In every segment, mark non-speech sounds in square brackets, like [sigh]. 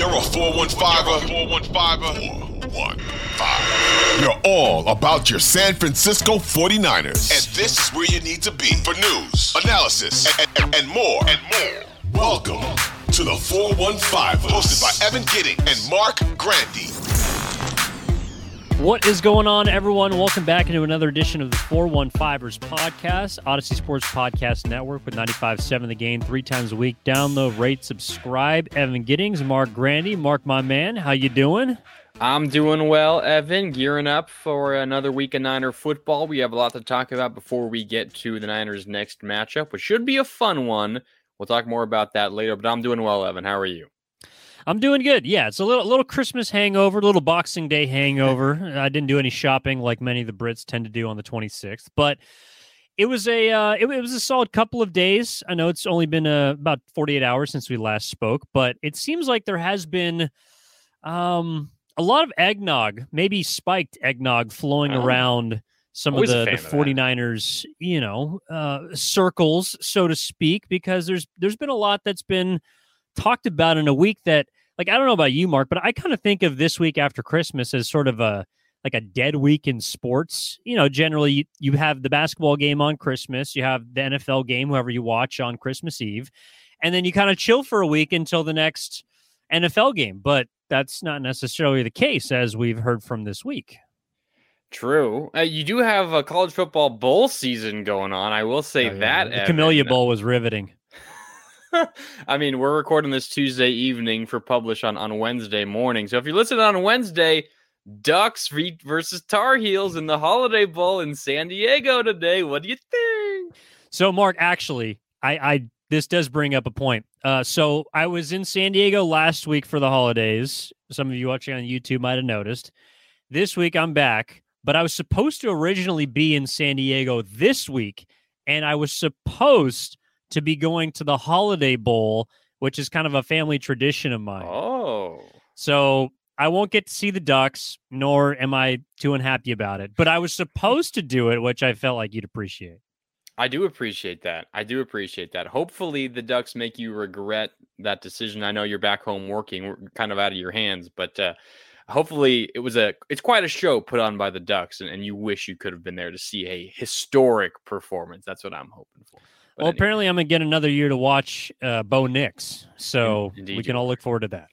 You're a 415er, 415, you're all about your San Francisco 49ers. And this is where you need to be for news, analysis, and, and, and more. And more. Welcome to the 415, hosted by Evan Gidding and Marc Grandi. What is going on, everyone? Welcome back into another edition of the 415ers podcast, Audacy Sports Podcast Network with 95.7 The Game three times a week. Download, rate, subscribe. Evan Giddings, Marc Grandi. Marc, my man, how you doing? I'm doing well, Evan. Gearing up for another week of Niner football. We have a lot to talk about before we get to the Niners' next matchup, which should be a fun one. We'll talk more about that later, but I'm doing well, Evan. How are you? I'm doing good. Yeah, it's a little little Christmas hangover, a little Boxing Day hangover. [laughs] I didn't do any shopping like many of the Brits tend to do on the 26th, but it was a uh, it, it, was a solid couple of days. I know it's only been uh, about 48 hours since we last spoke, but it seems like there has been um, a lot of eggnog, maybe spiked eggnog, flowing oh. around some of the, the 49ers, that. you know, uh, circles, so to speak, because there's there's been a lot that's been talked about in a week that like I don't know about you, Marc, but I kind of think of this week after Christmas as sort of a like a dead week in sports. You know, generally you, you have the basketball game on Christmas, you have the NFL game, whoever you watch on Christmas Eve, and then you kind of chill for a week until the next NFL game. But that's not necessarily the case, as we've heard from this week. True. Uh, you do have a college football bowl season going on. I will say oh, yeah. that the Camellia Bowl was riveting. [laughs] I mean, we're recording this Tuesday evening for publish on, on Wednesday morning. So if you're listening on Wednesday, Ducks versus Tar Heels in the Holiday Bowl in San Diego today. What do you think? So, Marc, actually, I, I this does bring up a point. Uh, so I was in San Diego last week for the holidays. Some of you watching on YouTube might have noticed. This week I'm back, but I was supposed to originally be in San Diego this week, and I was supposed to be going to the Holiday Bowl, which is kind of a family tradition of mine. Oh. So I won't get to see the Ducks, nor am I too unhappy about it. But I was supposed to do it, which I felt like you'd appreciate. I do appreciate that. I do appreciate that. Hopefully, the Ducks make you regret that decision. I know you're back home working, kind of out of your hands, but uh, hopefully, it was a. It's quite a show put on by the Ducks, and, and you wish you could have been there to see a historic performance. That's what I'm hoping for. Well, anyway. apparently, I'm gonna get another year to watch uh, Bo Nix, so Indeed we can all look forward to that.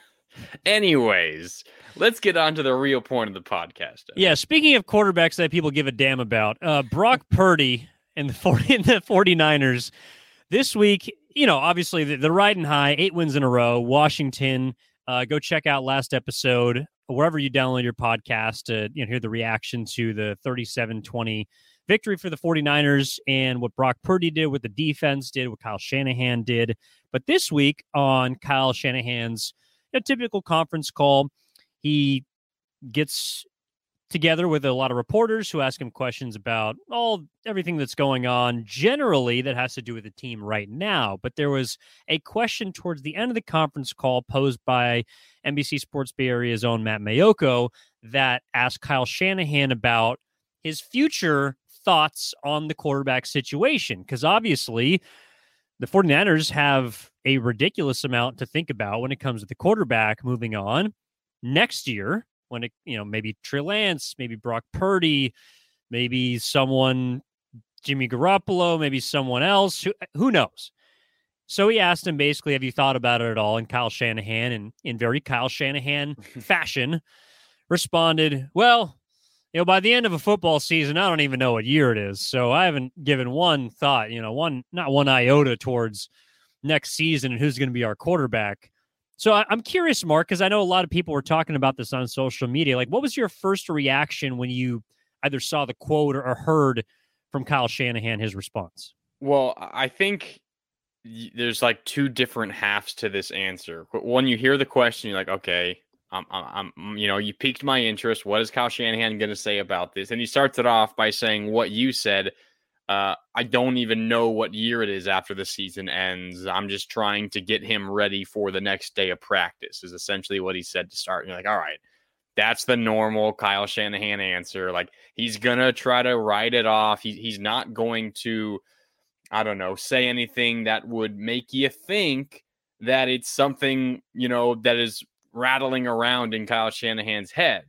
[laughs] Anyways, let's get on to the real point of the podcast. Yeah, speaking of quarterbacks that people give a damn about, uh, Brock Purdy and the 40 and [laughs] the 49ers this week, you know, obviously they're riding high, eight wins in a row. Washington, uh, go check out last episode wherever you download your podcast to you know hear the reaction to the 37-20 victory for the 49ers and what Brock Purdy did, what the defense did, what Kyle Shanahan did. But this week on Kyle Shanahan's know, typical conference call, he gets together with a lot of reporters who ask him questions about all everything that's going on generally that has to do with the team right now but there was a question towards the end of the conference call posed by NBC Sports Bay Area's own Matt Maiocco that asked Kyle Shanahan about his future thoughts on the quarterback situation because obviously the 49ers have a ridiculous amount to think about when it comes to the quarterback moving on next year when it you know maybe Trey Lance, maybe Brock Purdy, maybe someone Jimmy Garoppolo, maybe someone else who who knows. So he asked him basically, "Have you thought about it at all?" And Kyle Shanahan, in in very Kyle Shanahan [laughs] fashion, responded, "Well, you know, by the end of a football season, I don't even know what year it is, so I haven't given one thought, you know, one not one iota towards next season and who's going to be our quarterback." So I, am curious, Marc, because I know a lot of people were talking about this on social media. Like, what was your first reaction when you either saw the quote or, heard from Kyle Shanahan his response? Well, I think there's like two different halves to this answer. But When you hear the question, you're like, okay, I'm, I'm, I'm, you know, you piqued my interest. What is Kyle Shanahan going to say about this? And he starts it off by saying what you said. Uh, I don't even know what year it is after the season ends. I'm just trying to get him ready for the next day of practice, is essentially what he said to start. And you're like, all right, that's the normal Kyle Shanahan answer. Like, he's going to try to write it off. He, he's not going to I don't know, say anything that would make you think that it's something, you know, that is rattling around in Kyle Shanahan's head.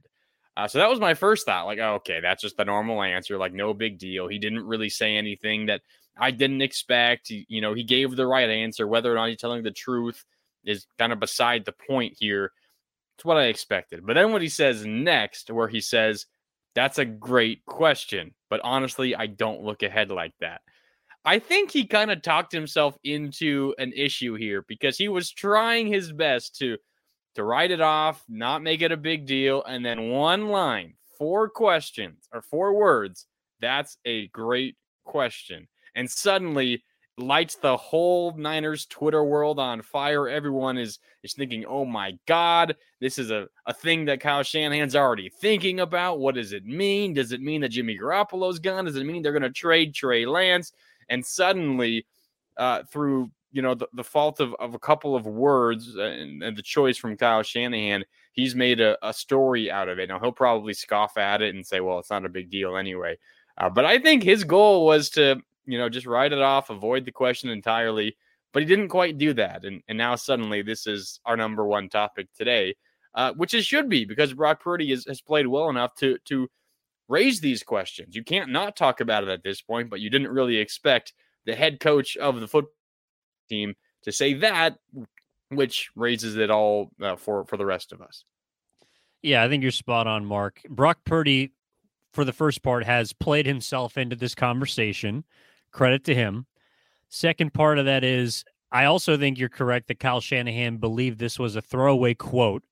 Uh, so that was my first thought. Like, oh, okay, that's just the normal answer. Like, no big deal. He didn't really say anything that I didn't expect. He, you know, he gave the right answer. Whether or not he's telling the truth is kind of beside the point here. It's what I expected. But then what he says next, where he says, that's a great question. But honestly, I don't look ahead like that. I think he kind of talked himself into an issue here because he was trying his best to to write it off, not make it a big deal, and then one line, four questions or four words. That's a great question. And suddenly lights the whole Niners Twitter world on fire. Everyone is is thinking, "Oh my God, this is a, a thing that Kyle Shanahan's already thinking about. What does it mean? Does it mean that Jimmy Garoppolo's gone? Does it mean they're going to trade Trey Lance? and suddenly uh, through you know the, the fault of, of a couple of words and, and, the choice from Kyle Shanahan, he's made a, a, story out of it. Now he'll probably scoff at it and say, "Well, it's not a big deal anyway." Uh, but I think his goal was to you know just write it off, avoid the question entirely. But he didn't quite do that, and and now suddenly this is our number one topic today, uh, which it should be because Brock Purdy is, has played well enough to to raise these questions. You can't not talk about it at this point, but you didn't really expect the head coach of the football team to say that, which raises it all uh, for for the rest of us. Yeah, I think you're spot on, Marc. Brock Purdy, for the first part, has played himself into this conversation. Credit to him. Second part of that is, I also think you're correct that Kyle Shanahan believed this was a throwaway quote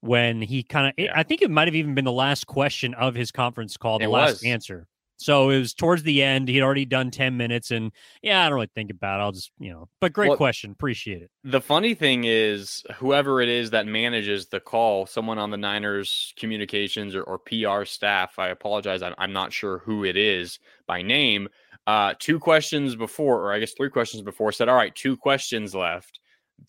when he kind of, yeah. I think it might have even been the last question of his conference call, the it last was. answer. So it was towards the end. He'd already done 10 minutes and yeah, I don't really think about it. I'll just, you know, but great well, question. Appreciate it. The funny thing is, whoever it is that manages the call, someone on the Niners communications or, or PR staff, I apologize. I'm, I'm not sure who it is by name. Uh, two questions before, or I guess three questions before, said, All right, two questions left.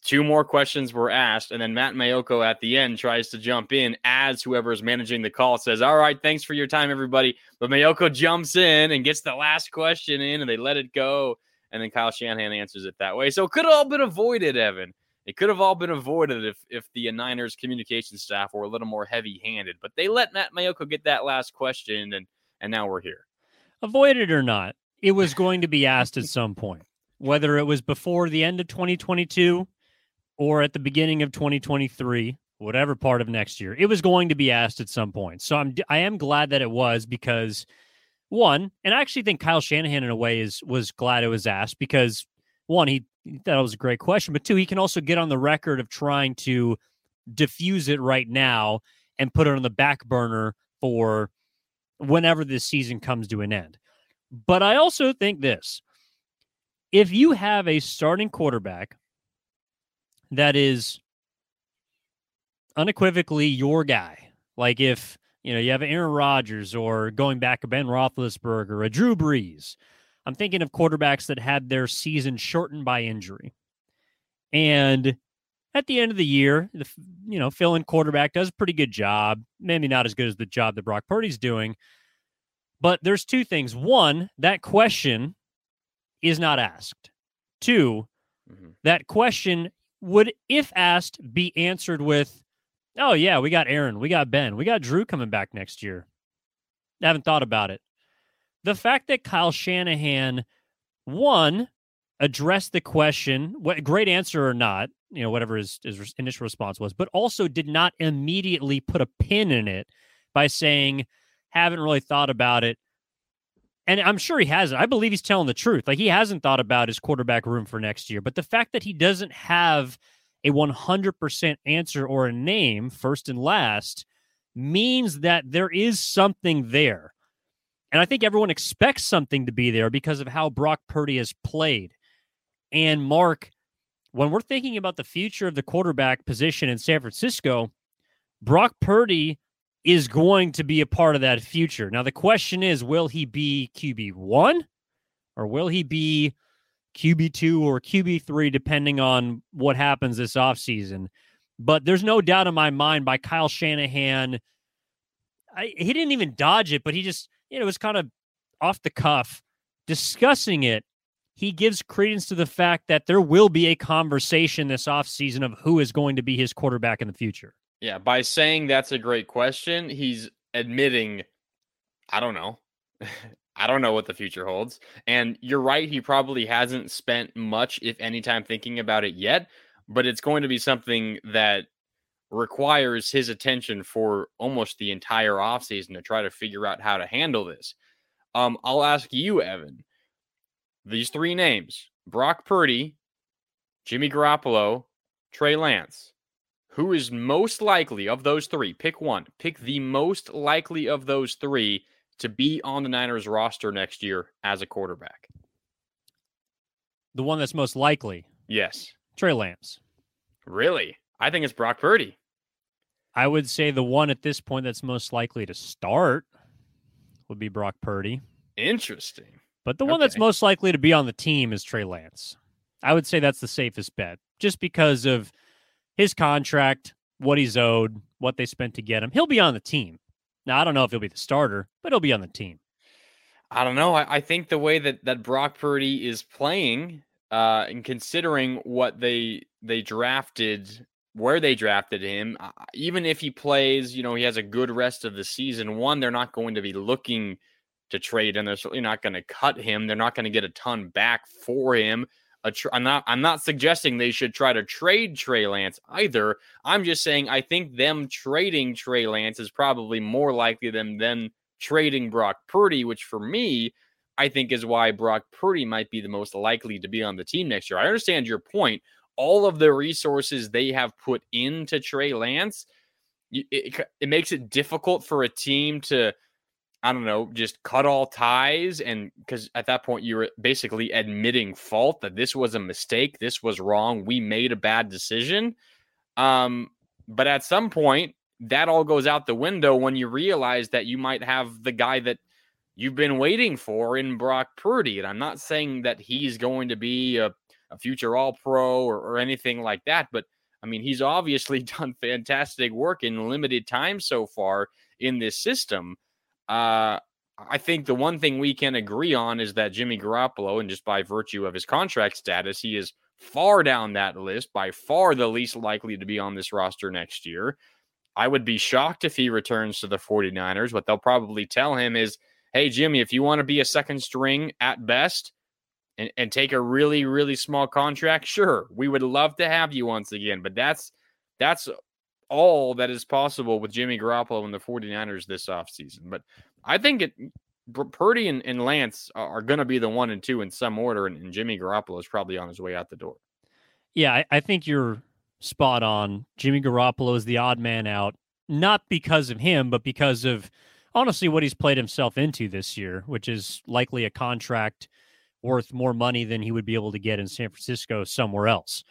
Two more questions were asked, and then Matt Maiocco at the end tries to jump in as whoever is managing the call says, All right, thanks for your time, everybody. But Maiocco jumps in and gets the last question in, and they let it go. And then Kyle Shanahan answers it that way. So it could have all been avoided, Evan. It could have all been avoided if if the Niners communication staff were a little more heavy handed. But they let Matt Maiocco get that last question, and and now we're here. Avoided or not, it was going to be asked at some point. Whether it was before the end of 2022 or at the beginning of 2023, whatever part of next year. It was going to be asked at some point. So I'm I am glad that it was because one, and I actually think Kyle Shanahan in a way is was glad it was asked because one, he, thought it was a great question, but two, he can also get on the record of trying to diffuse it right now and put it on the back burner for whenever this season comes to an end. But I also think this if you have a starting quarterback that is unequivocally your guy. Like if you know you have Aaron Rodgers or going back to Ben Roethlisberger, a Drew Brees. I'm thinking of quarterbacks that had their season shortened by injury, and at the end of the year, the you know fill-in quarterback does a pretty good job. Maybe not as good as the job that Brock Purdy's doing, but there's two things. One, that question is not asked. 2 mm-hmm. that question would, if asked, be answered with, "Oh yeah, we got Aaron, we got Ben, we got Drew coming back next year." I haven't thought about it. The fact that Kyle Shanahan, one, addressed the question, what great answer or not, you know, whatever his, his initial response was, but also did not immediately put a pin in it by saying, haven't really thought about it. And I'm sure he hasn't. I believe he's telling the truth. Like he hasn't thought about his quarterback room for next year. But the fact that he doesn't have a 100% answer or a name, first and last, means that there is something there. And I think everyone expects something to be there because of how Brock Purdy has played. And Marc, when we're thinking about the future of the quarterback position in San Francisco, Brock Purdy is going to be a part of that future. Now, the question is will he be QB1 or will he be QB2 or QB3, depending on what happens this offseason? But there's no doubt in my mind by Kyle Shanahan. I, he didn't even dodge it, but he just, you know, was kind of off the cuff discussing it. He gives credence to the fact that there will be a conversation this offseason of who is going to be his quarterback in the future. Yeah, by saying that's a great question, he's admitting, I don't know. [laughs] I don't know what the future holds. And you're right, he probably hasn't spent much, if any, time thinking about it yet, but it's going to be something that requires his attention for almost the entire offseason to try to figure out how to handle this. Um, I'll ask you, Evan, these three names Brock Purdy, Jimmy Garoppolo, Trey Lance who is most likely of those three? Pick one. Pick the most likely of those three to be on the Niners roster next year as a quarterback. The one that's most likely. Yes. Trey Lance. Really? I think it's Brock Purdy. I would say the one at this point that's most likely to start would be Brock Purdy. Interesting. But the one okay. that's most likely to be on the team is Trey Lance. I would say that's the safest bet just because of his contract, what he's owed, what they spent to get him. He'll be on the team. Now, I don't know if he'll be the starter, but he'll be on the team. I don't know. I, I think the way that, that Brock Purdy is playing, uh, and considering what they they drafted, where they drafted him, uh, even if he plays, you know, he has a good rest of the season. One, they're not going to be looking to trade, and they're certainly not going to cut him. They're not going to get a ton back for him I'm not I'm not suggesting they should try to trade Trey Lance either. I'm just saying I think them trading Trey Lance is probably more likely than them trading Brock Purdy, which for me, I think is why Brock Purdy might be the most likely to be on the team next year. I understand your point. All of the resources they have put into Trey Lance, it, it, it makes it difficult for a team to I don't know, just cut all ties. And because at that point, you were basically admitting fault that this was a mistake, this was wrong, we made a bad decision. Um, but at some point, that all goes out the window when you realize that you might have the guy that you've been waiting for in Brock Purdy. And I'm not saying that he's going to be a, a future All Pro or, or anything like that, but I mean, he's obviously [laughs] done fantastic work in limited time so far in this system. Uh, I think the one thing we can agree on is that Jimmy Garoppolo, and just by virtue of his contract status, he is far down that list, by far the least likely to be on this roster next year. I would be shocked if he returns to the 49ers. What they'll probably tell him is, hey, Jimmy, if you want to be a second string at best and, and take a really, really small contract, sure, we would love to have you once again. But that's that's all that is possible with Jimmy Garoppolo and the 49ers this offseason. But I think it Purdy and, and Lance are going to be the one and two in some order, and, and, Jimmy Garoppolo is probably on his way out the door. Yeah, I, I think you're spot on. Jimmy Garoppolo is the odd man out, not because of him, but because of honestly what he's played himself into this year, which is likely a contract worth more money than he would be able to get in San Francisco somewhere else.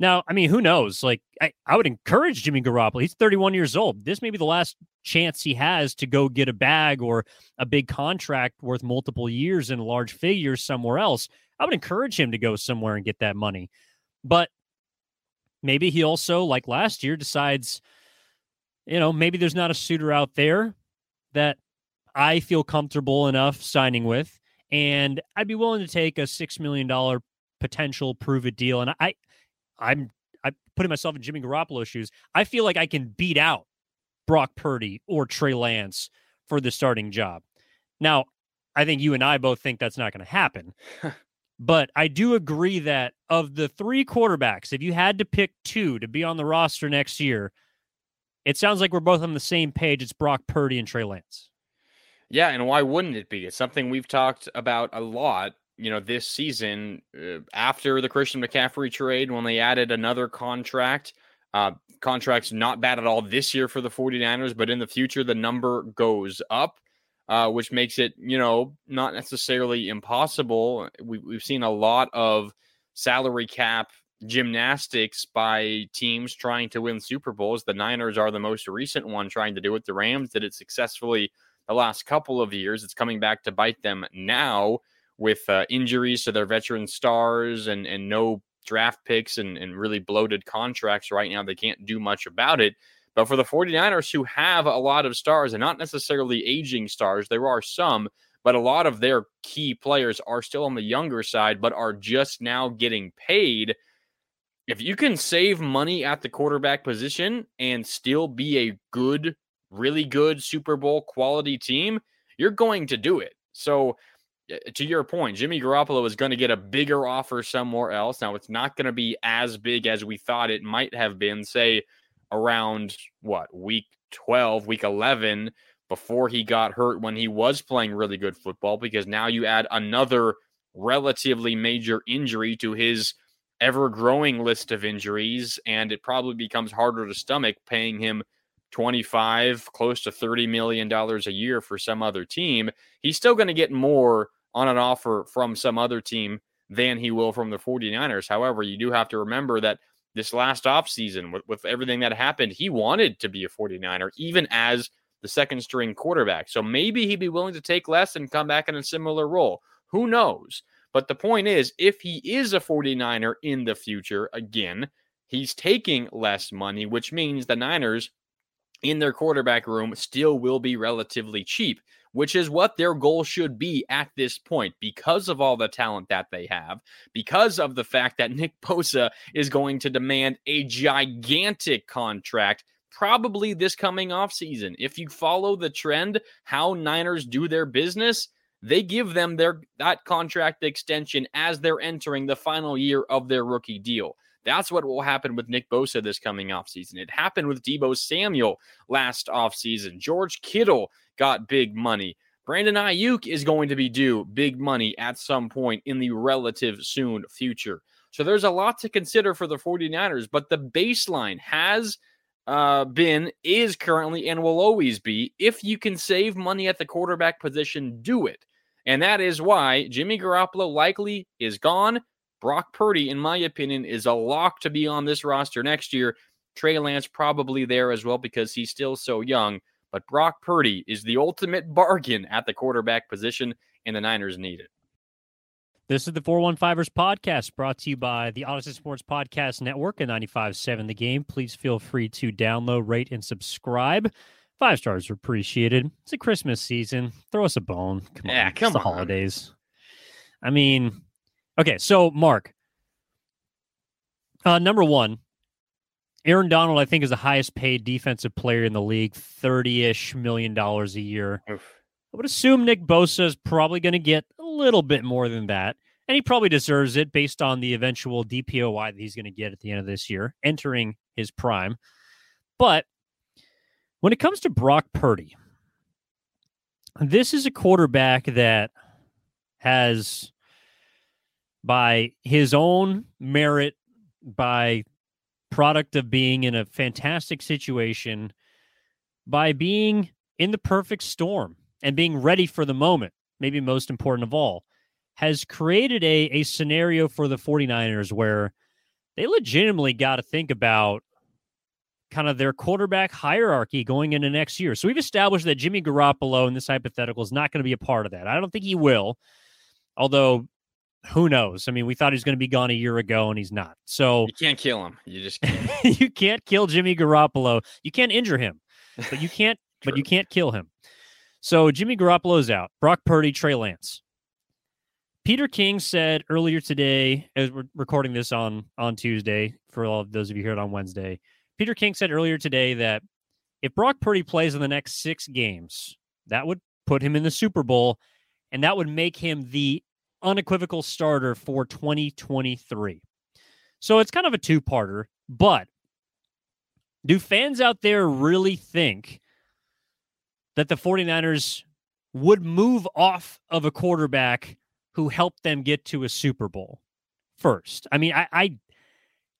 Now, I mean, who knows? Like, I, I would encourage Jimmy Garoppolo. He's 31 years old. This may be the last chance he has to go get a bag or a big contract worth multiple years and large figures somewhere else. I would encourage him to go somewhere and get that money. But maybe he also, like last year, decides, you know, maybe there's not a suitor out there that I feel comfortable enough signing with. And I'd be willing to take a $6 million potential prove it deal. And I, I'm I'm putting myself in Jimmy Garoppolo's shoes. I feel like I can beat out Brock Purdy or Trey Lance for the starting job. Now, I think you and I both think that's not going to happen. [laughs] But I do agree that of the three quarterbacks, if you had to pick two to be on the roster next year, it sounds like we're both on the same page. It's Brock Purdy and Trey Lance. Yeah, and why wouldn't it be? It's something we've talked about a lot, you know, this season uh, after the Christian McCaffrey trade when they added another contract. Uh, contract's not bad at all this year for the 49ers, but in the future, the number goes up uh, which makes it, you know, not necessarily impossible. We, we've seen a lot of salary cap gymnastics by teams trying to win Super Bowls. The Niners are the most recent one trying to do it. The Rams did it successfully the last couple of years. It's coming back to bite them now with uh, injuries to their veteran stars and and no draft picks and, and really bloated contracts right now. They can't do much about it. But for the 49ers, who have a lot of stars and not necessarily aging stars, there are some, but a lot of their key players are still on the younger side, but are just now getting paid. If you can save money at the quarterback position and still be a good, really good Super Bowl quality team, you're going to do it. So, Uh, to your point, Jimmy Garoppolo is going to get a bigger offer somewhere else. Now, it's not going to be as big as we thought it might have been, say, around what week 12, week 11 before he got hurt when he was playing really good football because now you add another relatively major injury to his ever growing list of injuries and it probably becomes harder to stomach paying him 25 close to 30 million dollars a year for some other team he's still going to get more on an offer from some other team than he will from the 49ers however you do have to remember that this last offseason with, with everything that happened, he wanted to be a 49er, even as the second string quarterback. So maybe he'd be willing to take less and come back in a similar role. Who knows? But the point is, if he is a 49er in the future, again, he's taking less money, which means the Niners in their quarterback room still will be relatively cheap which is what their goal should be at this point because of all the talent that they have, because of the fact that Nick [laughs] Bosa is going to demand a gigantic contract probably this coming off season. If you follow the trend how Niners do their business, they give them their that contract extension as they're entering the final year of their rookie deal. That's what will happen with Nick Bosa this coming offseason. It happened with Deebo Samuel last offseason. George Kittle got big money. Brandon Aiyuk is going to be due big money at some point in the relative soon future. So there's a lot to consider for the 49ers, but the baseline has uh, been, is currently, and will always be if you can save money at the quarterback position, do it. And that is why Jimmy Garoppolo likely is gone. Brock Purdy, in my opinion, is a lock to be on this roster next year. Trey Lance probably there as well because he's still so young. But Brock Purdy is the ultimate [laughs] bargain at the quarterback position, and the Niners need it. This is the 415ers podcast brought to you by the Audacy Sports Podcast Network and 95.7 The Game. Please feel free to download, rate, and subscribe. Five stars are appreciated. It's a Christmas season. Throw us a bone. Come yeah, on. come it's the on. holidays. I mean, okay, so Marc, uh, number one, Aaron Donald, I think, is the highest paid defensive player in the league, 30 ish million dollars a year. Oof. I would assume Nick Bosa is probably going to get a little bit more than that. And he probably deserves it based on the eventual DPOY that he's going to get at the end of this year, entering his prime. But when it comes to Brock Purdy, this is a quarterback that has, by his own merit, by product of being in a fantastic situation by being in the perfect storm and being ready for the moment, maybe most important of all, has created a, a scenario for the 49ers where they legitimately got to think about kind of their quarterback hierarchy going into next year. So we've established that Jimmy Garoppolo in this hypothetical is not going to be a part of that. I don't think he will, although who knows? I mean, we thought he was going to be gone a year ago, and he's not. So You can't kill him. You just can't. [laughs] you can't kill Jimmy Garoppolo. You can't injure him, but you can't. [laughs] but you can't kill him. So Jimmy Garoppolo's out. Brock Purdy, Trey Lance. Peter King said earlier today, as we're recording this on on Tuesday, for all of those of you here on Wednesday, Peter King said earlier today that if Brock Purdy plays in the next six games, that would put him in the Super Bowl, and that would make him the unequivocal starter for 2023. So it's kind of a two parter, but do fans out there really think that the 49ers would move off of a quarterback who helped them get to a Super Bowl first? I mean, I, I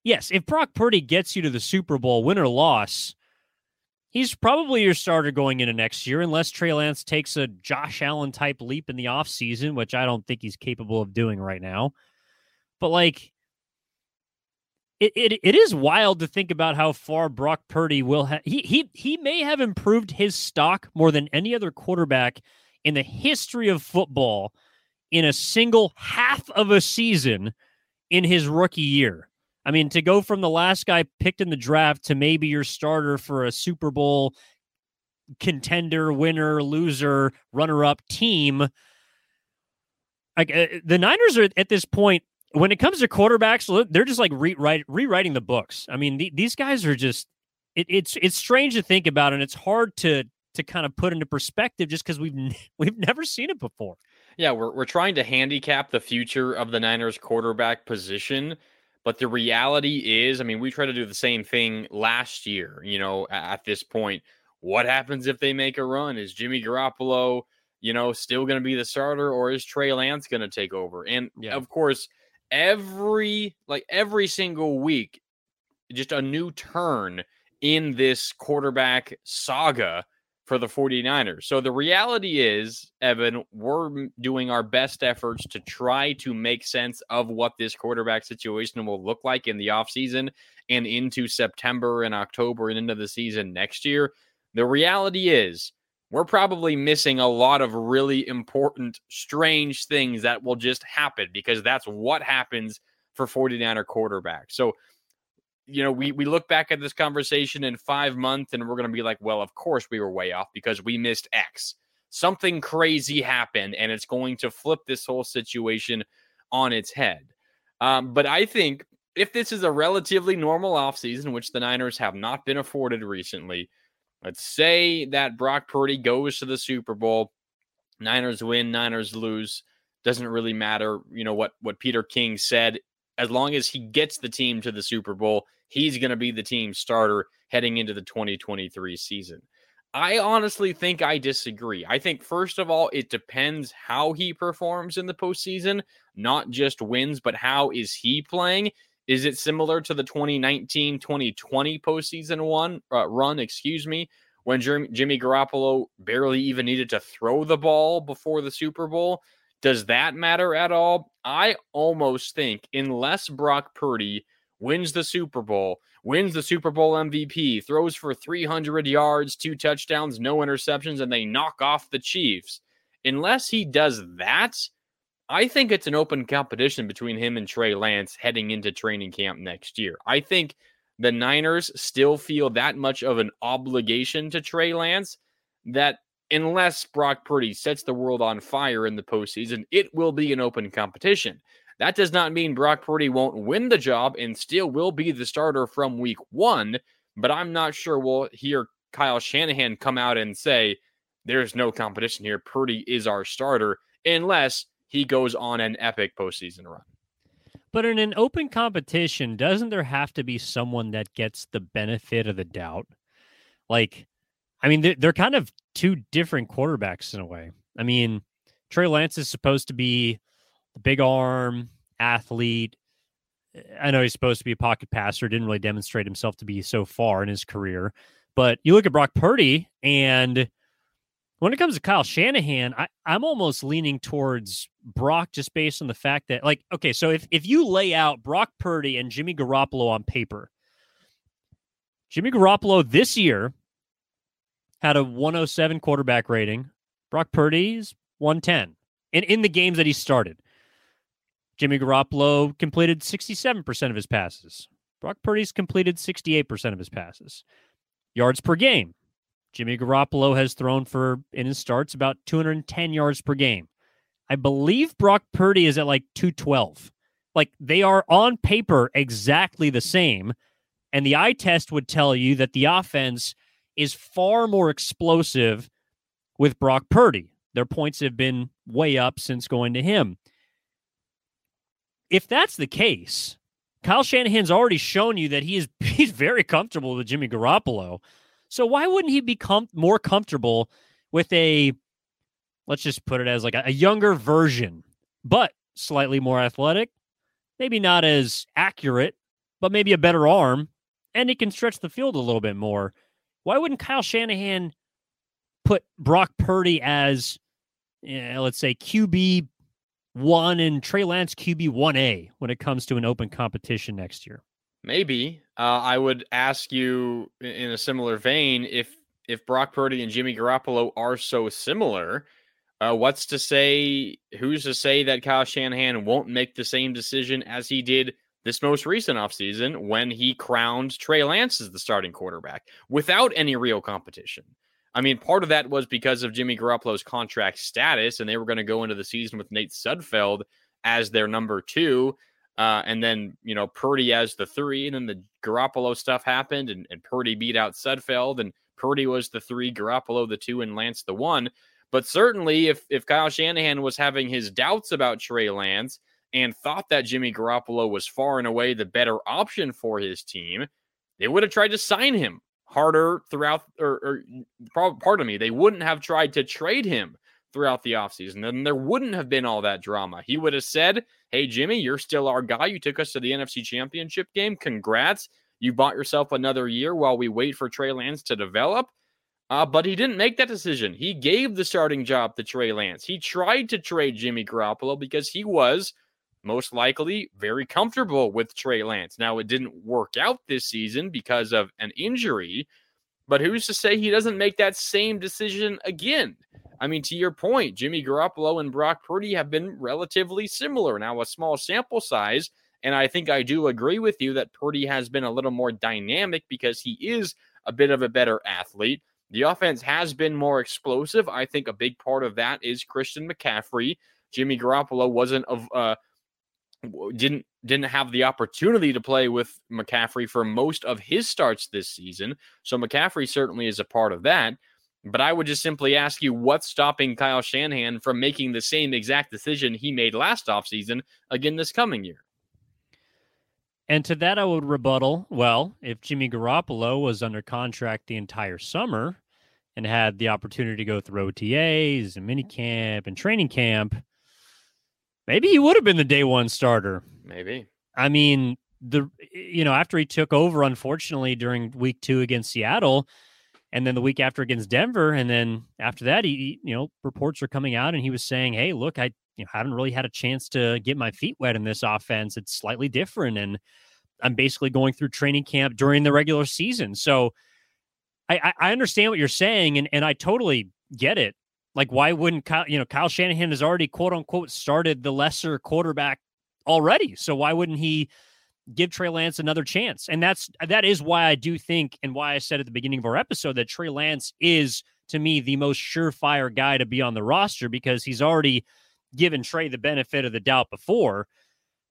yes, if Brock Purdy gets you to the Super Bowl, win or loss, he's probably your starter going into next year, unless Trey Lance takes a Josh Allen type leap in the offseason, which I don't think he's capable of doing right now. But like, it, it, it is wild to think about how far Brock Purdy will have. He, he, he may have improved his stock more than any other quarterback in the history of football in a single half of a season in his rookie year. I mean, to go from the last guy picked in the draft to maybe your starter for a Super Bowl contender, winner, loser, runner up team. Like uh, the Niners are at this point, when it comes to quarterbacks, they're just like rewriting the books. I mean, the, these guys are just, it, it's, it's strange to think about, and it's hard to, to kind of put into perspective just because we've, [laughs] we've never seen it before. Yeah, we're, we're trying to handicap the future of the Niners quarterback position but the reality is, I mean, we tried to do the same thing last year, you know, at this point. What happens if they make a run? Is Jimmy Garoppolo, you know, still going to be the starter or is Trey Lance going to take over? And yeah. of course, every like every single week just a new turn in this quarterback saga for the 49ers. So the reality is, Evan, we're doing our best efforts to try to make sense of what this quarterback situation will look like in the offseason and into September and October and into the season next year. The reality is, we're probably missing a lot of really important, strange things that will just happen because that's what happens for 49er quarterbacks. So you know, we we look back at this conversation in five months and we're going to be like, well, of course we were way off because we missed X. Something crazy happened and it's going to flip this whole situation on its head. Um, but I think if this is a relatively normal offseason, which the Niners have not been afforded recently, let's say that Brock Purdy goes to the Super Bowl, Niners win, Niners lose, doesn't really matter. You know what what Peter King said. As long as he gets the team to the Super Bowl, he's going to be the team starter heading into the 2023 season. I honestly think I disagree. I think, first of all, it depends how he performs in the postseason, not just wins, but how is he playing? Is it similar to the 2019 2020 postseason one uh, run, excuse me, when Jimmy Garoppolo barely even needed to throw the ball before the Super Bowl? Does that matter at all? I almost think, unless Brock Purdy wins the Super Bowl, wins the Super Bowl MVP, throws for 300 yards, two touchdowns, no interceptions, and they knock off the Chiefs. Unless he does that, I think it's an open competition between him and Trey Lance heading into training camp next year. I think the Niners still feel that much of an obligation to Trey Lance that unless Brock Purdy sets the world on fire in the postseason, it will be an open competition. That does not mean Brock Purdy won't win the job and still will be the starter from week one, but I'm not sure we'll hear Kyle Shanahan come out and say, there's no competition here. Purdy is our starter, unless he goes on an epic postseason run. But in an open competition, doesn't there have to be someone that gets the benefit of the doubt? Like, I mean, they're, they're kind of two different quarterbacks in a way. I mean, Trey Lance is supposed to be big arm athlete. I know he's supposed to be a pocket passer, didn't really demonstrate himself to be so far in his career. But you look at Brock Purdy, and when it comes to Kyle Shanahan, I, I'm almost leaning towards Brock just based on the fact that, like, okay, so if, if you lay out Brock Purdy and Jimmy Garoppolo on paper, Jimmy Garoppolo this year had a 107 quarterback rating. Brock Purdy's 110 in, in the games that he started. Jimmy Garoppolo completed 67% of his passes. Brock Purdy's completed 68% of his passes. Yards per game. Jimmy Garoppolo has thrown for, in his starts, about 210 yards per game. I believe Brock Purdy is at like 212. Like they are on paper exactly the same. And the eye test would tell you that the offense is far more explosive with Brock Purdy. Their points have been way up since going to him. If that's the case, Kyle Shanahan's already shown you that he is [laughs] he's very comfortable with Jimmy Garoppolo. So why wouldn't he become more comfortable with a let's just put it as like a, a younger version, but slightly more athletic, maybe not as accurate, but maybe a better arm, and he can stretch the field a little bit more. Why wouldn't Kyle Shanahan put Brock Purdy as, know, let's say, QB one and Trey Lance QB one A when it comes to an open competition next year? Maybe. Uh, I would ask you in a similar vein if if Brock Purdy and Jimmy Garoppolo are so similar, uh, what's to say? Who's to say that Kyle Shanahan won't make the same decision as he did this most recent offseason when he crowned Trey Lance as the starting quarterback without any real competition? I mean, part of that was because of Jimmy Garoppolo's contract status, and they were going to go into the season with Nate Sudfeld as their number two. Uh, and then, you know, Purdy as the three. And then the Garoppolo stuff happened, and, and Purdy beat out Sudfeld, and Purdy was the three, Garoppolo the two, and Lance the one. But certainly, if if Kyle Shanahan was having his doubts about Trey Lance and thought that Jimmy Garoppolo was far and away the better option for his team, they would have tried to sign him harder throughout, or, or pardon me, they wouldn't have tried to trade him throughout the offseason. Then there wouldn't have been all that drama. He would have said, Hey, Jimmy, you're still our guy. You took us to the NFC Championship game. Congrats. You bought yourself another year while we wait for Trey Lance to develop. Uh, but he didn't make that decision. He gave the starting job to Trey Lance. He tried to trade Jimmy Garoppolo because he was most likely very comfortable with Trey Lance. Now, it didn't work out this season because of an injury, but who's to say he doesn't make that same decision again? I mean, to your point, Jimmy Garoppolo and Brock Purdy have been relatively similar. Now, a small sample size, and I think I do agree with you that Purdy has been a little more dynamic because he is a bit of a better athlete. The offense has been more explosive. I think a big part of that is Christian McCaffrey. Jimmy Garoppolo wasn't of uh didn't didn't have the opportunity to play with McCaffrey for most of his starts this season. So McCaffrey certainly is a part of that. But I would just simply ask you what's stopping Kyle Shanahan from making the same exact decision he made last offseason again this coming year? And to that, I would rebuttal well, if Jimmy Garoppolo was under contract the entire summer and had the opportunity to go through OTAs and minicamp and training camp, maybe he would have been the day one starter. Maybe. I mean, the you know after he took over, unfortunately during week two against Seattle, and then the week after against Denver, and then after that, he you know reports are coming out, and he was saying, "Hey, look, I you know, haven't really had a chance to get my feet wet in this offense. It's slightly different, and I'm basically going through training camp during the regular season. So I, I understand what you're saying, and and I totally get it. Like, why wouldn't Kyle, you know Kyle Shanahan has already quote unquote started the lesser quarterback already? So why wouldn't he give Trey Lance another chance? And that's that is why I do think, and why I said at the beginning of our episode that Trey Lance is to me the most surefire guy to be on the roster because he's already given Trey the benefit of the doubt before.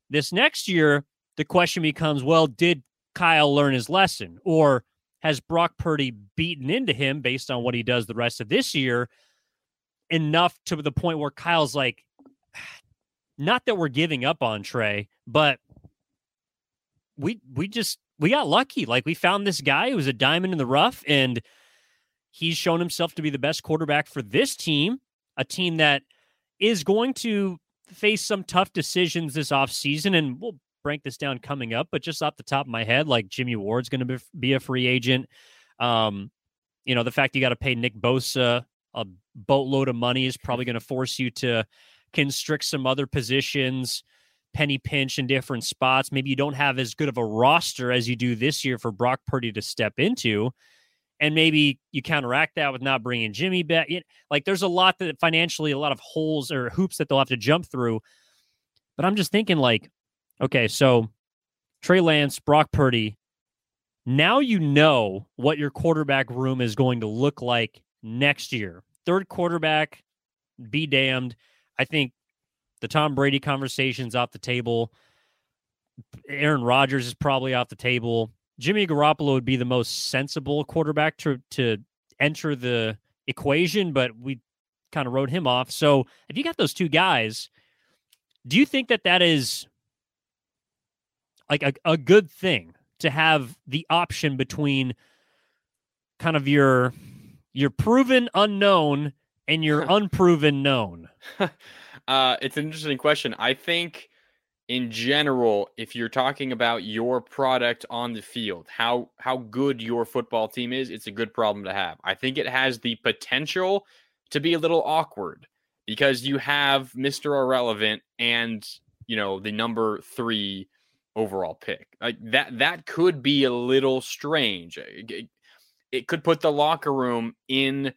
This next year, the question becomes well, did Kyle learn his lesson? Or has Brock Purdy beaten into him based on what he does the rest of this year enough to the point where Kyle's like, [sighs] not that we're giving up on Trey, but we we just we got lucky. Like we found this guy who was a diamond in the rough, and he's shown himself to be the best quarterback for this team, a team that is going to face some tough decisions this offseason. And we'll break this down coming up, but just off the top of my head, like Jimmy Ward's going to be a free agent. Um, you know, the fact you got to pay Nick Bosa a boatload of money is probably going to force you to constrict some other positions, penny pinch in different spots. Maybe you don't have as good of a roster as you do this year for Brock Purdy to step into and maybe you counteract that with not bringing Jimmy back. Like there's a lot that financially, a lot of holes or hoops that they'll have to jump through. But I'm just thinking, like, okay, so Trey Lance, Brock Purdy. Now you know what your quarterback room is going to look like next year. Third quarterback, be damned. I think the Tom Brady conversation's off the table. Aaron Rodgers is probably off the table. Jimmy Garoppolo would be the most sensible quarterback to to enter the equation, but we kind of wrote him off. So if you got those two guys, do you think that that is like a, a good thing to have the option between kind of your your proven unknown and you're [laughs] unproven known? uh, it's an interesting question. I think in general, if you're talking about your product on the field, how how good your football team is, it's a good problem to have. I think it has the potential to be a little awkward because you have Mr. Irrelevant and you know the number three overall pick. Like that that could be a little strange. It, could put the locker room in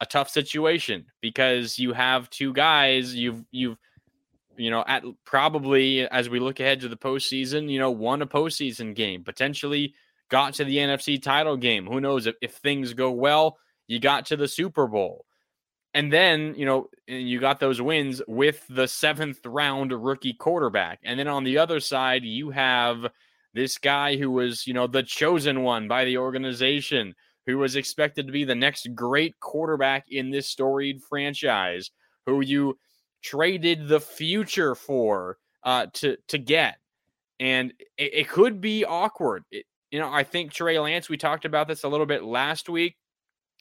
a tough situation because you have two guys you've you've you know at probably as we look ahead to the postseason, you know, won a postseason game, potentially got to the NFC title game. Who knows if, if things go well, you got to the Super Bowl. And then, you know, and you got those wins with the seventh round rookie quarterback. And then on the other side, you have this guy who was, you know, the chosen one by the organization, who was expected to be the next great quarterback in this storied franchise, who you traded the future for uh, to to get. And it, it could be awkward. It, you know, I think Trey Lance, we talked about this a little bit last week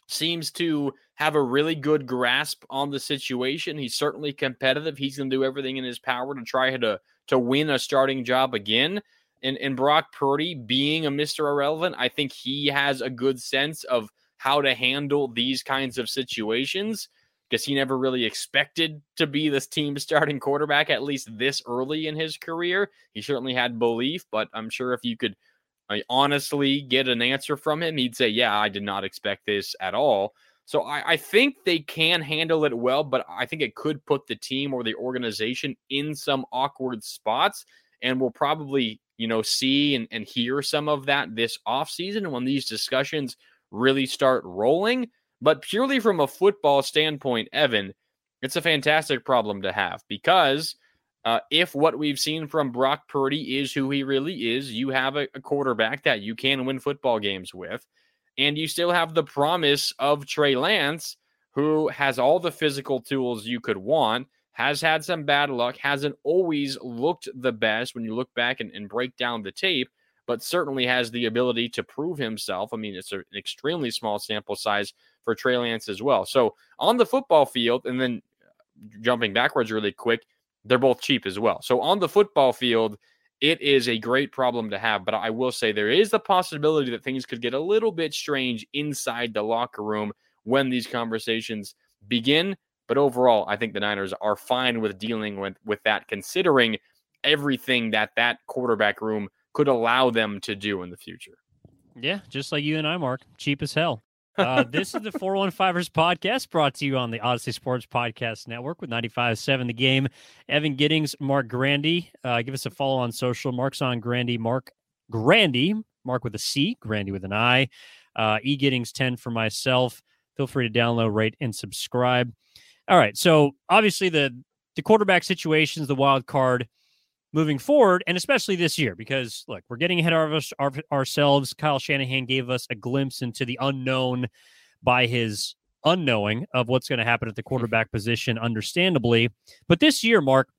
seems to have a really good grasp on the situation. He's certainly competitive. He's going to do everything in his power to try to to win a starting job again. And and Brock Purdy being a Mr. Irrelevant, I think he has a good sense of how to handle these kinds of situations because he never really expected to be this team starting quarterback at least this early in his career. He certainly had belief, but I'm sure if you could I honestly get an answer from him, he'd say, Yeah, I did not expect this at all. So I, I, think they can handle it well, but I think it could put the team or the organization in some awkward spots. And we'll probably, you know, see and, and hear some of that this offseason when these discussions really start rolling. But purely from a football standpoint, Evan, it's a fantastic problem to have because – uh, if what we've seen from Brock Purdy is who he really is, you have a, a, quarterback that you can win football games with, and you still have the promise of Trey Lance, who has all the physical tools you could want, has had some bad luck, hasn't always looked the best when you look back and, and break down the tape, but certainly has the ability to prove himself. I mean, it's an extremely small sample size for Trey Lance as well. So on the football field, and then uh, jumping backwards really quick they're both cheap as well. So on the football field, it is a great problem to have. But I will say there is the possibility that things could get a little bit strange inside the locker room when these conversations begin. But overall, I think the Niners are fine with dealing with, with that, considering everything that that quarterback room could allow them to do in the future. Yeah, just like you and I, Marc, cheap as hell. [laughs] Uh, this is the 415ers podcast brought to you on the Audacy Sports Podcast Network with 95.7 The Game. Evan Giddings, Marc Grandi. Uh, give us a follow on social. Marc's on Grandi, Marc Grandi, Marc with a C, Grandi with an I. Uh, e Giddings 10 for myself. Feel free to download, rate, and subscribe. All right. So obviously the the quarterback situation is the wild card moving forward, and especially this year, because look, we're getting ahead of us our, ourselves. Kyle Shanahan gave us a glimpse into the unknown by his unknowing of what's going to happen at the mm-hmm. quarterback position, understandably. But this year, Marc,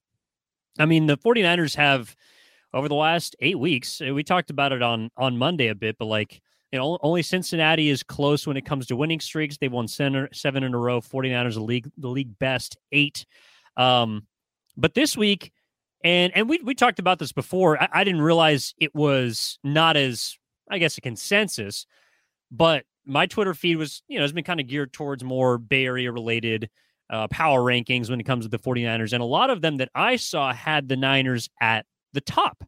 I mean, the 49ers have over the last eight weeks, we talked about it on on Monday a bit, but like you know, only Cincinnati is close when it comes to winning streaks. They've won seven, seven in a row. 49ers the league the league best eight. Um, but this week, and and we we talked about this before. I, I didn't realize it was not as I guess a consensus, but my Twitter feed was, you know, has been kind of geared towards more Bay Area related uh, power rankings when it comes to the 49ers. And a lot of them that I saw had the Niners at the top,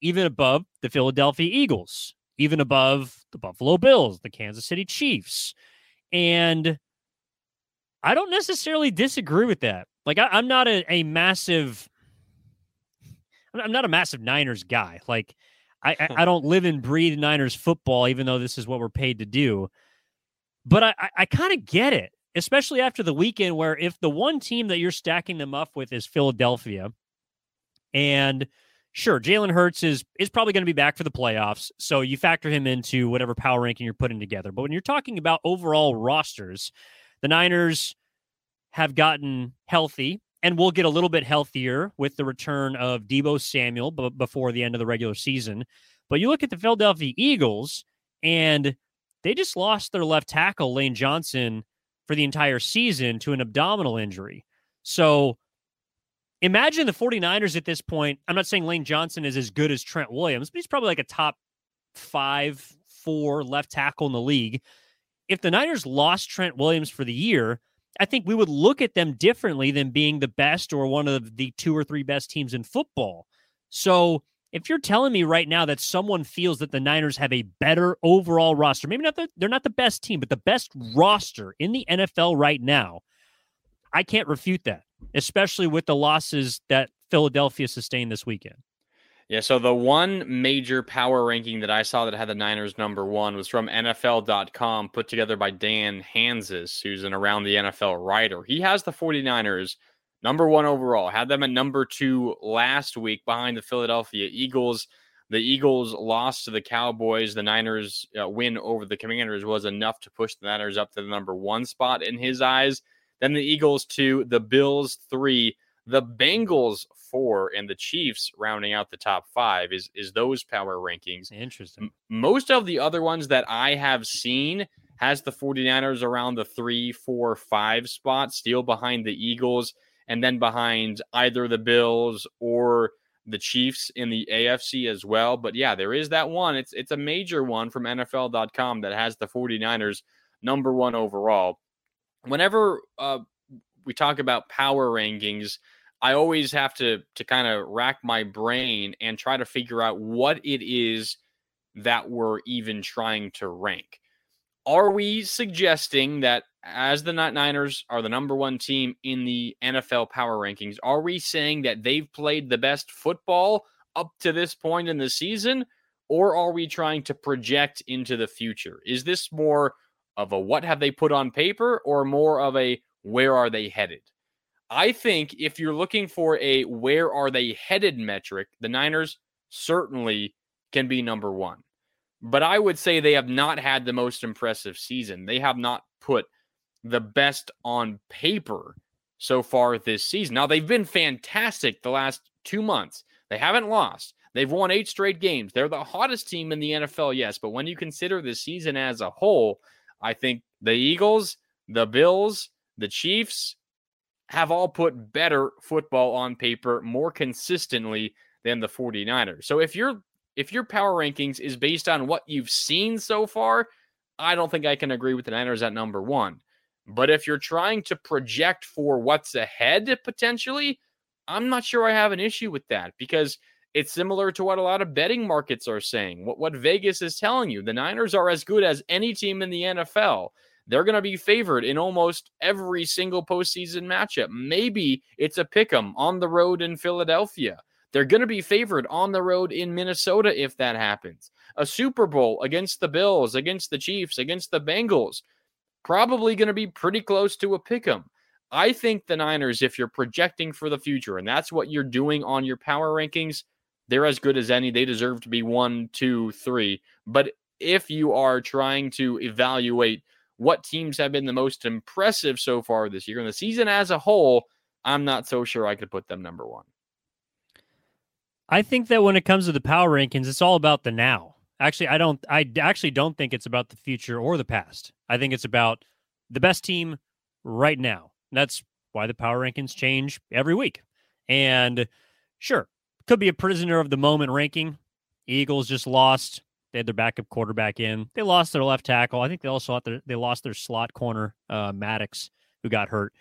even above the Philadelphia Eagles, even above the Buffalo Bills, the Kansas City Chiefs. And I don't necessarily disagree with that. Like, I, am not a, a massive I'm not a massive Niners guy. Like I, [laughs] I, don't live and breathe Niners football, even though this is what we're paid to do. But I, I, I kind of get it, especially after the weekend where if the one team that you're stacking them up with is Philadelphia, and sure, Jalen Hurts is is probably going to be back for the playoffs, so you factor him into whatever power ranking you're putting together. But when you're talking about overall rosters, the Niners have gotten healthy and we'll get a little bit healthier with the return of Deebo Samuel b- before the end of the regular season. But you look at the Philadelphia Eagles, and they just lost their left tackle, Lane Johnson, for the entire season to an abdominal injury. So imagine the 49ers at this point. I'm not saying Lane Johnson is as good as Trent Williams, but he's probably like a top five, four left tackle in the league. If the Niners lost Trent Williams for the year, I think we would look at them differently than being the best or one of the two or three best teams in football. So if you're telling me right now that someone feels that the Niners have a better overall roster, maybe not the, they're not the best team, but the best roster in the NFL right now, I can't refute that, especially with the losses that Philadelphia sustained this weekend. Yeah, so the one major power ranking that I saw that had the Niners number one was from NFL.com, put together by Dan Hanzus, who's an around the NFL writer. He has the 49ers number one overall, had them at number two last week behind the Philadelphia Eagles. The Eagles lost to the Cowboys. The Niners uh, win over the Commanders was enough to push the Niners up to the number one spot in his eyes. Then the Eagles two, the Bills three, the Bengals four, and the Chiefs rounding out the top five is is those power rankings. Interesting. Most of the other ones that I have seen has the 49ers around the three, four, five spot, still behind the Eagles, and then behind either the Bills or the Chiefs in the AFC as well. But yeah, there is that one. It's it's a major one from NFL.com that has the 49ers number one overall. Whenever uh, we talk about power rankings, I always have to to kind of rack my brain and try to figure out what it is that we're even trying to rank. Are we suggesting that as the Niners are the number one team in the NFL power rankings, are we saying that they've played the best football up to this point in the season? Or are we trying to project into the future? Is this more of a what have they put on paper or more of a where are they headed? I think if you're looking for a where are they headed metric, the Niners certainly can be number one. But I would say they have not had the most impressive season. They have not put the best on paper so far this season. Now, they've been fantastic the last two months. They haven't lost. They've won eight straight games. They're the hottest team in the NFL, yes. But when you consider the season as a whole, I think the Eagles, the Bills, the Chiefs have all put better football on paper more consistently than the 49ers. So if your if your power rankings is based on what you've seen so far, I don't think I can agree with the Niners at number 1. But if you're trying to project for what's ahead potentially, I'm not sure I have an issue with that because it's similar to what a lot of betting markets are saying. What what Vegas is telling you, the Niners are as good as any team in the NFL. They're going to be favored in almost every single postseason matchup. Maybe it's a pick 'em on the road in Philadelphia. They're going to be favored on the road in Minnesota if that happens. A Super Bowl against the Bills, against the Chiefs, against the Bengals probably going to be pretty close to a pick 'em. I think the Niners, if you're projecting for the future, and that's what you're doing on your power rankings, they're as good as any. They deserve to be one, two, three. But if you are trying to evaluate what teams have been the most impressive so far this year and the season as a whole, I'm not so sure I could put them number one. I think that when it comes to the power rankings, it's all about the now. Actually, I don't. I actually don't think it's about the future or the past. I think it's about the best team right now. That's why the power rankings change every week. And sure, could be a prisoner of the moment ranking. Eagles just lost. They had their backup quarterback in. They lost their left tackle. I think they also their, they lost their slot corner, uh, Maddox, who got hurt.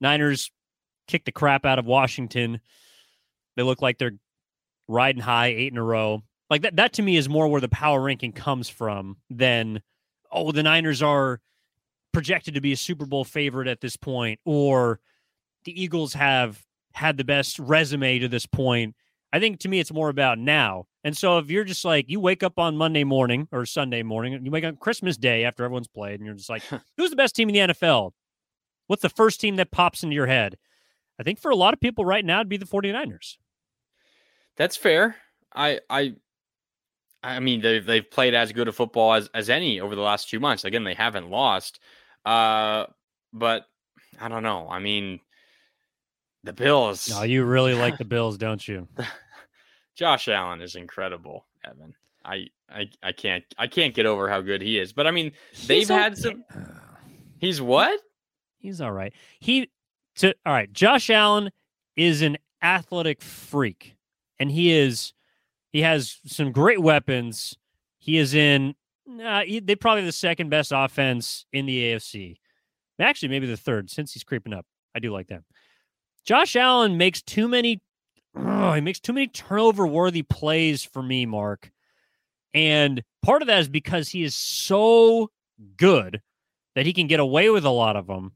Niners kicked the crap out of Washington. They look like they're riding high, eight in a row. Like that, that to me is more where the power ranking comes from than, oh, the Niners are projected to be a Super Bowl favorite at this point, or the Eagles have had the best resume to this point. I think to me, it's more about now. And so if you're just like, you wake up on Monday morning or Sunday morning, you wake up on Christmas Day after everyone's played, and you're just like, who's the best team in the NFL? What's the first team that pops into your head? I think for a lot of people right now, it'd be the 49ers. That's fair. I, I, I mean, they've they've played as good a football as as any over the last two months. Again, they haven't lost, uh, but I don't know. I mean, The Bills. No, you really like the [laughs] Bills, don't you? Josh Allen is incredible, Evan. I, I I can't I can't get over how good he is. But I mean, they've He's had okay. some. He's what? He's all right. He to all right. Josh Allen is an athletic freak, and he is he has some great weapons. He is in. Uh, he, they probably the second best offense in the AFC. Actually, maybe the third since he's creeping up. I do like that. Josh Allen makes too many. He makes too many turnover worthy plays for me, Marc. And part of that is because he is so good that he can get away with a lot of them.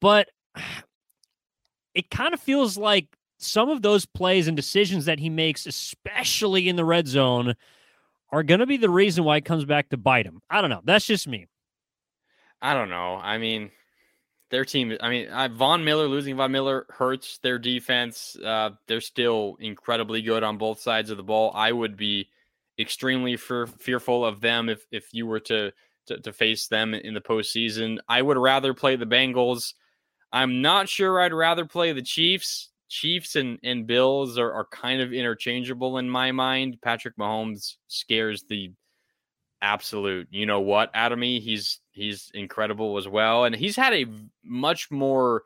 But [sighs] it kind of feels like some of those plays and decisions that he makes, especially in the red zone, are going to be the reason why it comes back to bite him. I don't know. That's just me. I don't know. I mean, their team. I mean, uh, Von Miller losing Von Miller hurts their defense. Uh, they're still incredibly good on both sides of the ball. I would be extremely fear, fearful of them if if you were to, to to face them in the postseason. I would rather play the Bengals. I'm not sure I'd rather play the Chiefs. Chiefs and, and Bills are, are kind of interchangeable in my mind. Patrick Mahomes scares the absolute you know what out of me. He's he's incredible as well. And he's had a much more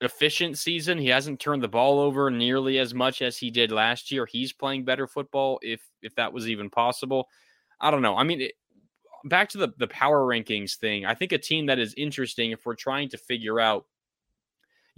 efficient season. He hasn't turned the ball over nearly as much as he did last year. He's playing better football if if that was even possible. I don't know. I mean, it, back to the the power rankings thing. I think a team that is interesting if we're trying to figure out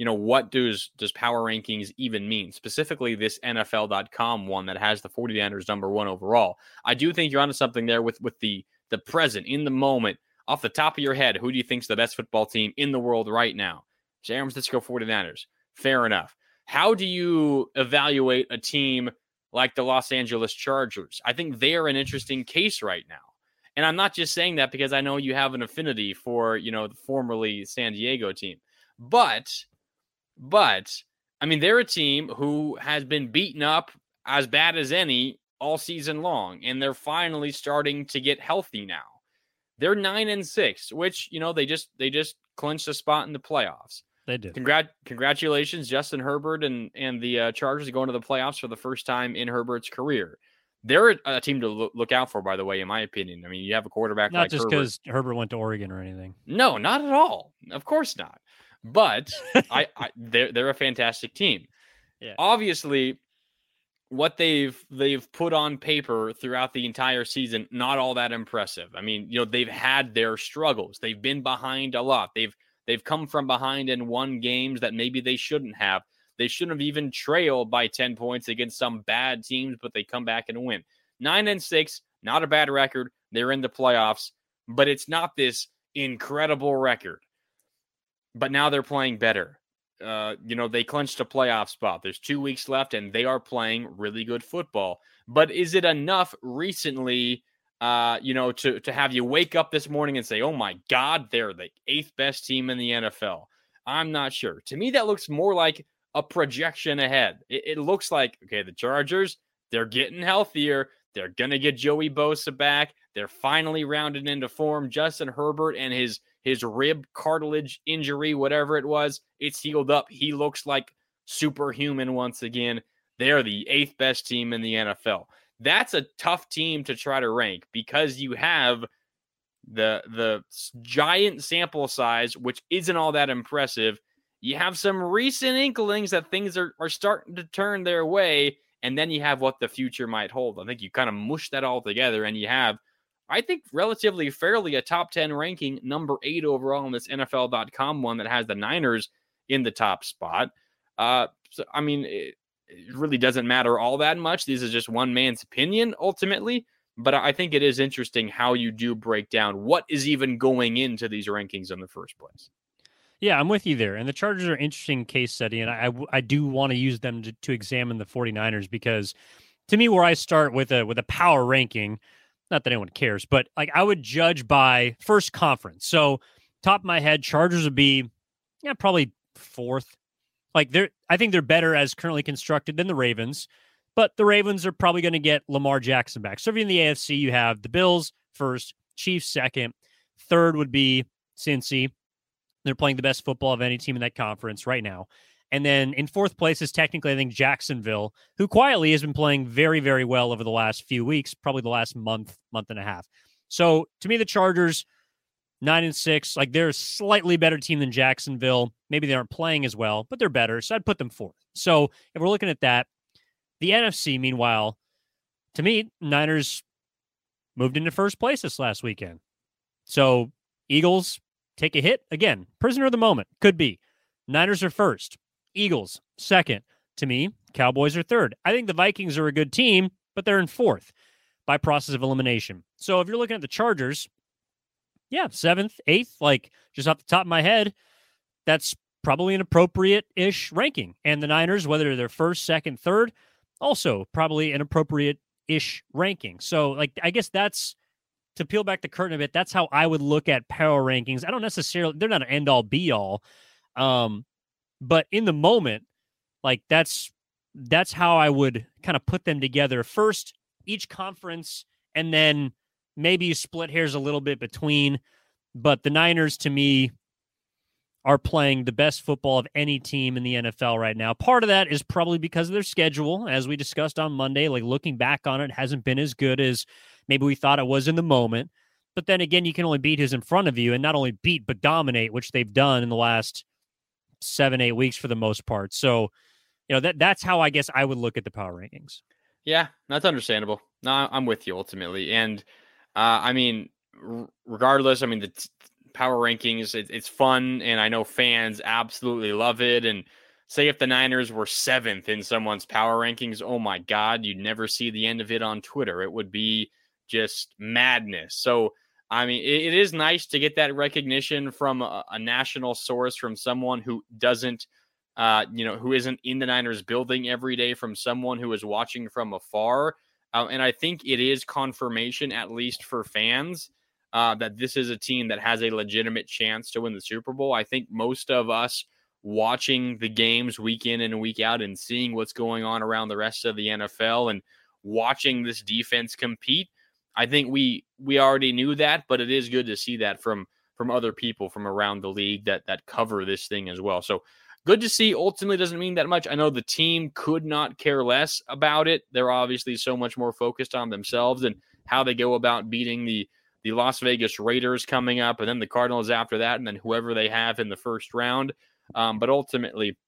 you know what does does power rankings even mean? Specifically this nfl.com one that has the 49ers number 1 overall. I do think you're onto something there with with the the present in the moment off the top of your head who do you think's the best football team in the world right now? San francisco 49ers fair enough. How do you evaluate a team like the los angeles chargers? I think they're an interesting case right now. And i'm not just saying that because i know you have an affinity for you know the formerly san diego team. But but I mean, they're a team who has been beaten up as bad as any all season long, and they're finally starting to get healthy now. They're nine and six, which you know they just they just clinched a spot in the playoffs. They did. Congrat- congratulations, Justin Herbert and and the uh, Chargers going to the playoffs for the first time in Herbert's career. They're a, a team to look, look out for, by the way, in my opinion. I mean, you have a quarterback Not like just Herbert. because Herbert went to Oregon or anything. No, not at all. Of course not. But [laughs] I, I they're they're a fantastic team. Yeah. Obviously, what they've they've put on paper throughout the entire season, not all that impressive. I mean, you know, they've had their struggles. They've been behind a lot. They've they've come from behind and won games that maybe they shouldn't have. They shouldn't have even trailed by 10 points against some bad teams, but they come back and win. Nine and six, not a bad record. They're in the playoffs, but it's not this incredible record but now they're playing better. Uh, you know, they clinched a playoff spot. There's two weeks left, and they are playing really good football. But is it enough recently, uh, you know, to to have you wake up this morning and say, "Oh my God, they're the eighth best team in the NFL"? I'm not sure. To me, that looks more like a projection ahead. It, it looks like okay, the Chargers, they're getting healthier. They're gonna get Joey Bosa back. They're finally rounded into form. Justin Herbert and his his rib cartilage injury, whatever it was, it's healed up. He looks like superhuman once again. They're the eighth best team in the NFL. That's a tough team to try to rank because you have the the giant sample size, which isn't all that impressive. You have some recent inklings that things are, are starting to turn their way, and then you have what the future might hold. I think you kind of mush that all together, and you have I think relatively fairly a top 10 ranking, number eight overall in this NFL.com one that has the Niners in the top spot. Uh, so, I mean, it, it really doesn't matter all that much. This is just one man's opinion ultimately. But I think it is interesting how you do break down what is even going into these rankings in the first place. Yeah, I'm with you there. And the Chargers are an interesting case study. And I, I do want to use them to, to examine the 49ers because to me, where I start with a with a power ranking, not that anyone cares, but like I would judge by first conference. So top of my head, Chargers would be yeah, probably fourth. Like they're I think they're better as currently constructed than the Ravens, but the Ravens are probably going to get Lamar Jackson back. So if you're in the AFC, you have the Bills first, Chiefs second, third would be Cincy. They're playing the best football of any team in that conference right now. And then in fourth place is technically, I think, Jacksonville, who quietly has been playing very, very well over the last few weeks, probably the last month, month and a half. So to me, the Chargers, nine and six, like they're a slightly better team than Jacksonville. Maybe they aren't playing as well, but they're better. So I'd put them fourth. So if we're looking at that, the NFC, meanwhile, to me, Niners moved into first place this last weekend. So Eagles take a hit again. Prisoner of the moment could be. Niners are first. Eagles second. To me, Cowboys are third. I think the Vikings are a good team, but they're in fourth by process of elimination. So if you're looking at the Chargers, yeah, seventh, eighth, like just off the top of my head, that's probably an appropriate ish ranking. And the Niners, whether they're first, second, third, also probably an appropriate ish ranking. So, like, I guess that's to peel back the curtain a bit. That's how I would look at power rankings. I don't necessarily, they're not an end all be all. Um, but in the moment, like that's that's how I would kind of put them together. First, each conference, and then maybe you split hairs a little bit between. But the Niners, to me, are playing the best football of any team in the NFL right now. Part of that is probably because of their schedule, as we discussed on Monday. Like looking back on it, hasn't been as good as maybe we thought it was in the moment. But then again, you can only beat who's in front of you, and not only beat but dominate, which they've done in the last seven, eight weeks for the most part. So, you know, that that's how I guess I would look at the power rankings. Yeah, that's understandable. No, I'm with you ultimately. And uh, I mean, regardless, I mean, the t- power rankings, it, it's fun. And I know fans absolutely love it. And say if the Niners were seventh in someone's power rankings, oh my God, you'd never see the end of it on Twitter. It would be just madness. So, I mean, it, it is nice to get that recognition from a, a national source, from someone who doesn't, uh, you know, who isn't in the Niners building every day, from someone who is watching from afar. Uh, and I think it is confirmation, at least for fans, uh, that this is a team that has a legitimate chance to win the Super Bowl. I think most of us watching the games week in and week out and seeing what's going on around the rest of the NFL and watching this defense compete I think we we already knew that, but it is good to see that from from other people from around the league that that cover this thing as well. So good to see. Ultimately, doesn't mean that much. I know the team could not care less about it. They're obviously so much more focused on themselves and how they go about beating the the Las Vegas Raiders coming up, and then the Cardinals after that, and then whoever they have in the first round. Um, but ultimately,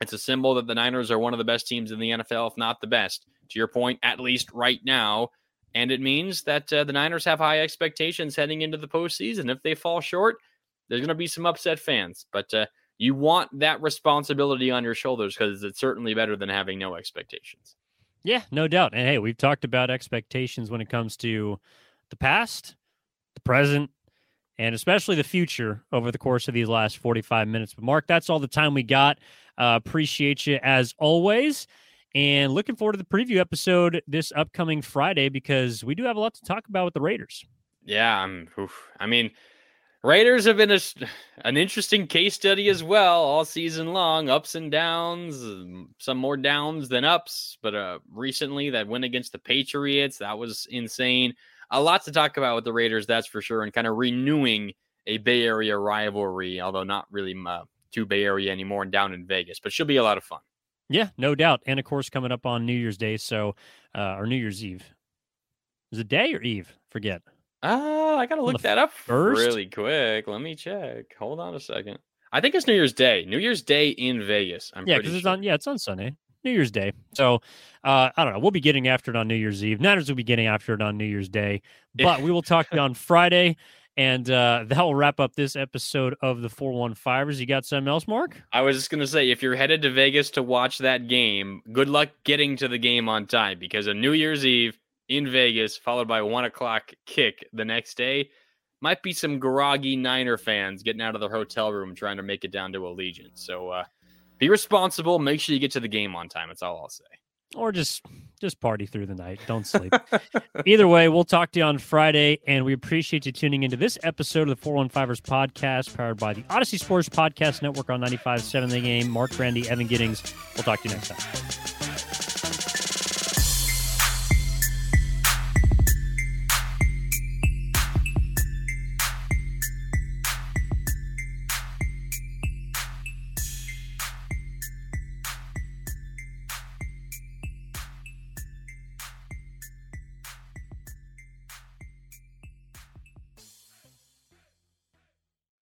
it's a symbol that the Niners are one of the best teams in the NFL, if not the best. To your point, at least right now, and it means that uh, the Niners have high expectations heading into the postseason. If they fall short, there's going to be some upset fans. But uh, you want that responsibility on your shoulders because it's certainly better than having no expectations. Yeah, no doubt. And hey, we've talked about expectations when it comes to the past, the present, and especially the future over the course of these last 45 minutes. But Marc, that's all the time we got. Uh, appreciate you as always. And looking forward to the preview episode this upcoming Friday because we do have a lot to talk about with the Raiders. Yeah, I'm. Oof. I mean, Raiders have been a, an interesting case study as well all season long. Ups and downs, um, some more downs than ups. But uh, recently, that win against the Patriots, that was insane. A lot to talk about with the Raiders, that's for sure, and kind of renewing a Bay Area rivalry, although not really uh, too Bay Area anymore and down in Vegas. But should be a lot of fun. Yeah, no doubt. And of course, coming up on New Year's Day, so uh, or New Year's Eve. Is it day or Eve? Forget. Oh, I gotta look that up first. really quick. Let me check. Hold on a second. I think it's New Year's Day. New Year's Day in Vegas. I'm yeah, because sure. it's on. Yeah, it's on Sunday. New Year's Day. So uh, I don't know. We'll be getting after it on New Year's Eve. Niners will be getting after it on New Year's Day. But we will talk to you on Friday. And uh, that will wrap up this episode of the 415ers. You got something else, Marc? I was just going to say if you're headed to Vegas to watch that game, good luck getting to the game on time because a New Year's Eve in Vegas, followed by one o'clock kick the next day, might be some groggy Niner fans getting out of their hotel room trying to make it down to Allegiant. So uh, be responsible. Make sure you get to the game on time. That's all I'll say or just just party through the night. Don't sleep. [laughs] Either way, we'll talk to you on Friday, and we appreciate you tuning into this episode of the 415ers podcast, powered by the Audacy Sports Podcast Network on 95.7 The Game. Marc Grandi, Evan Giddings. We'll talk to you next time.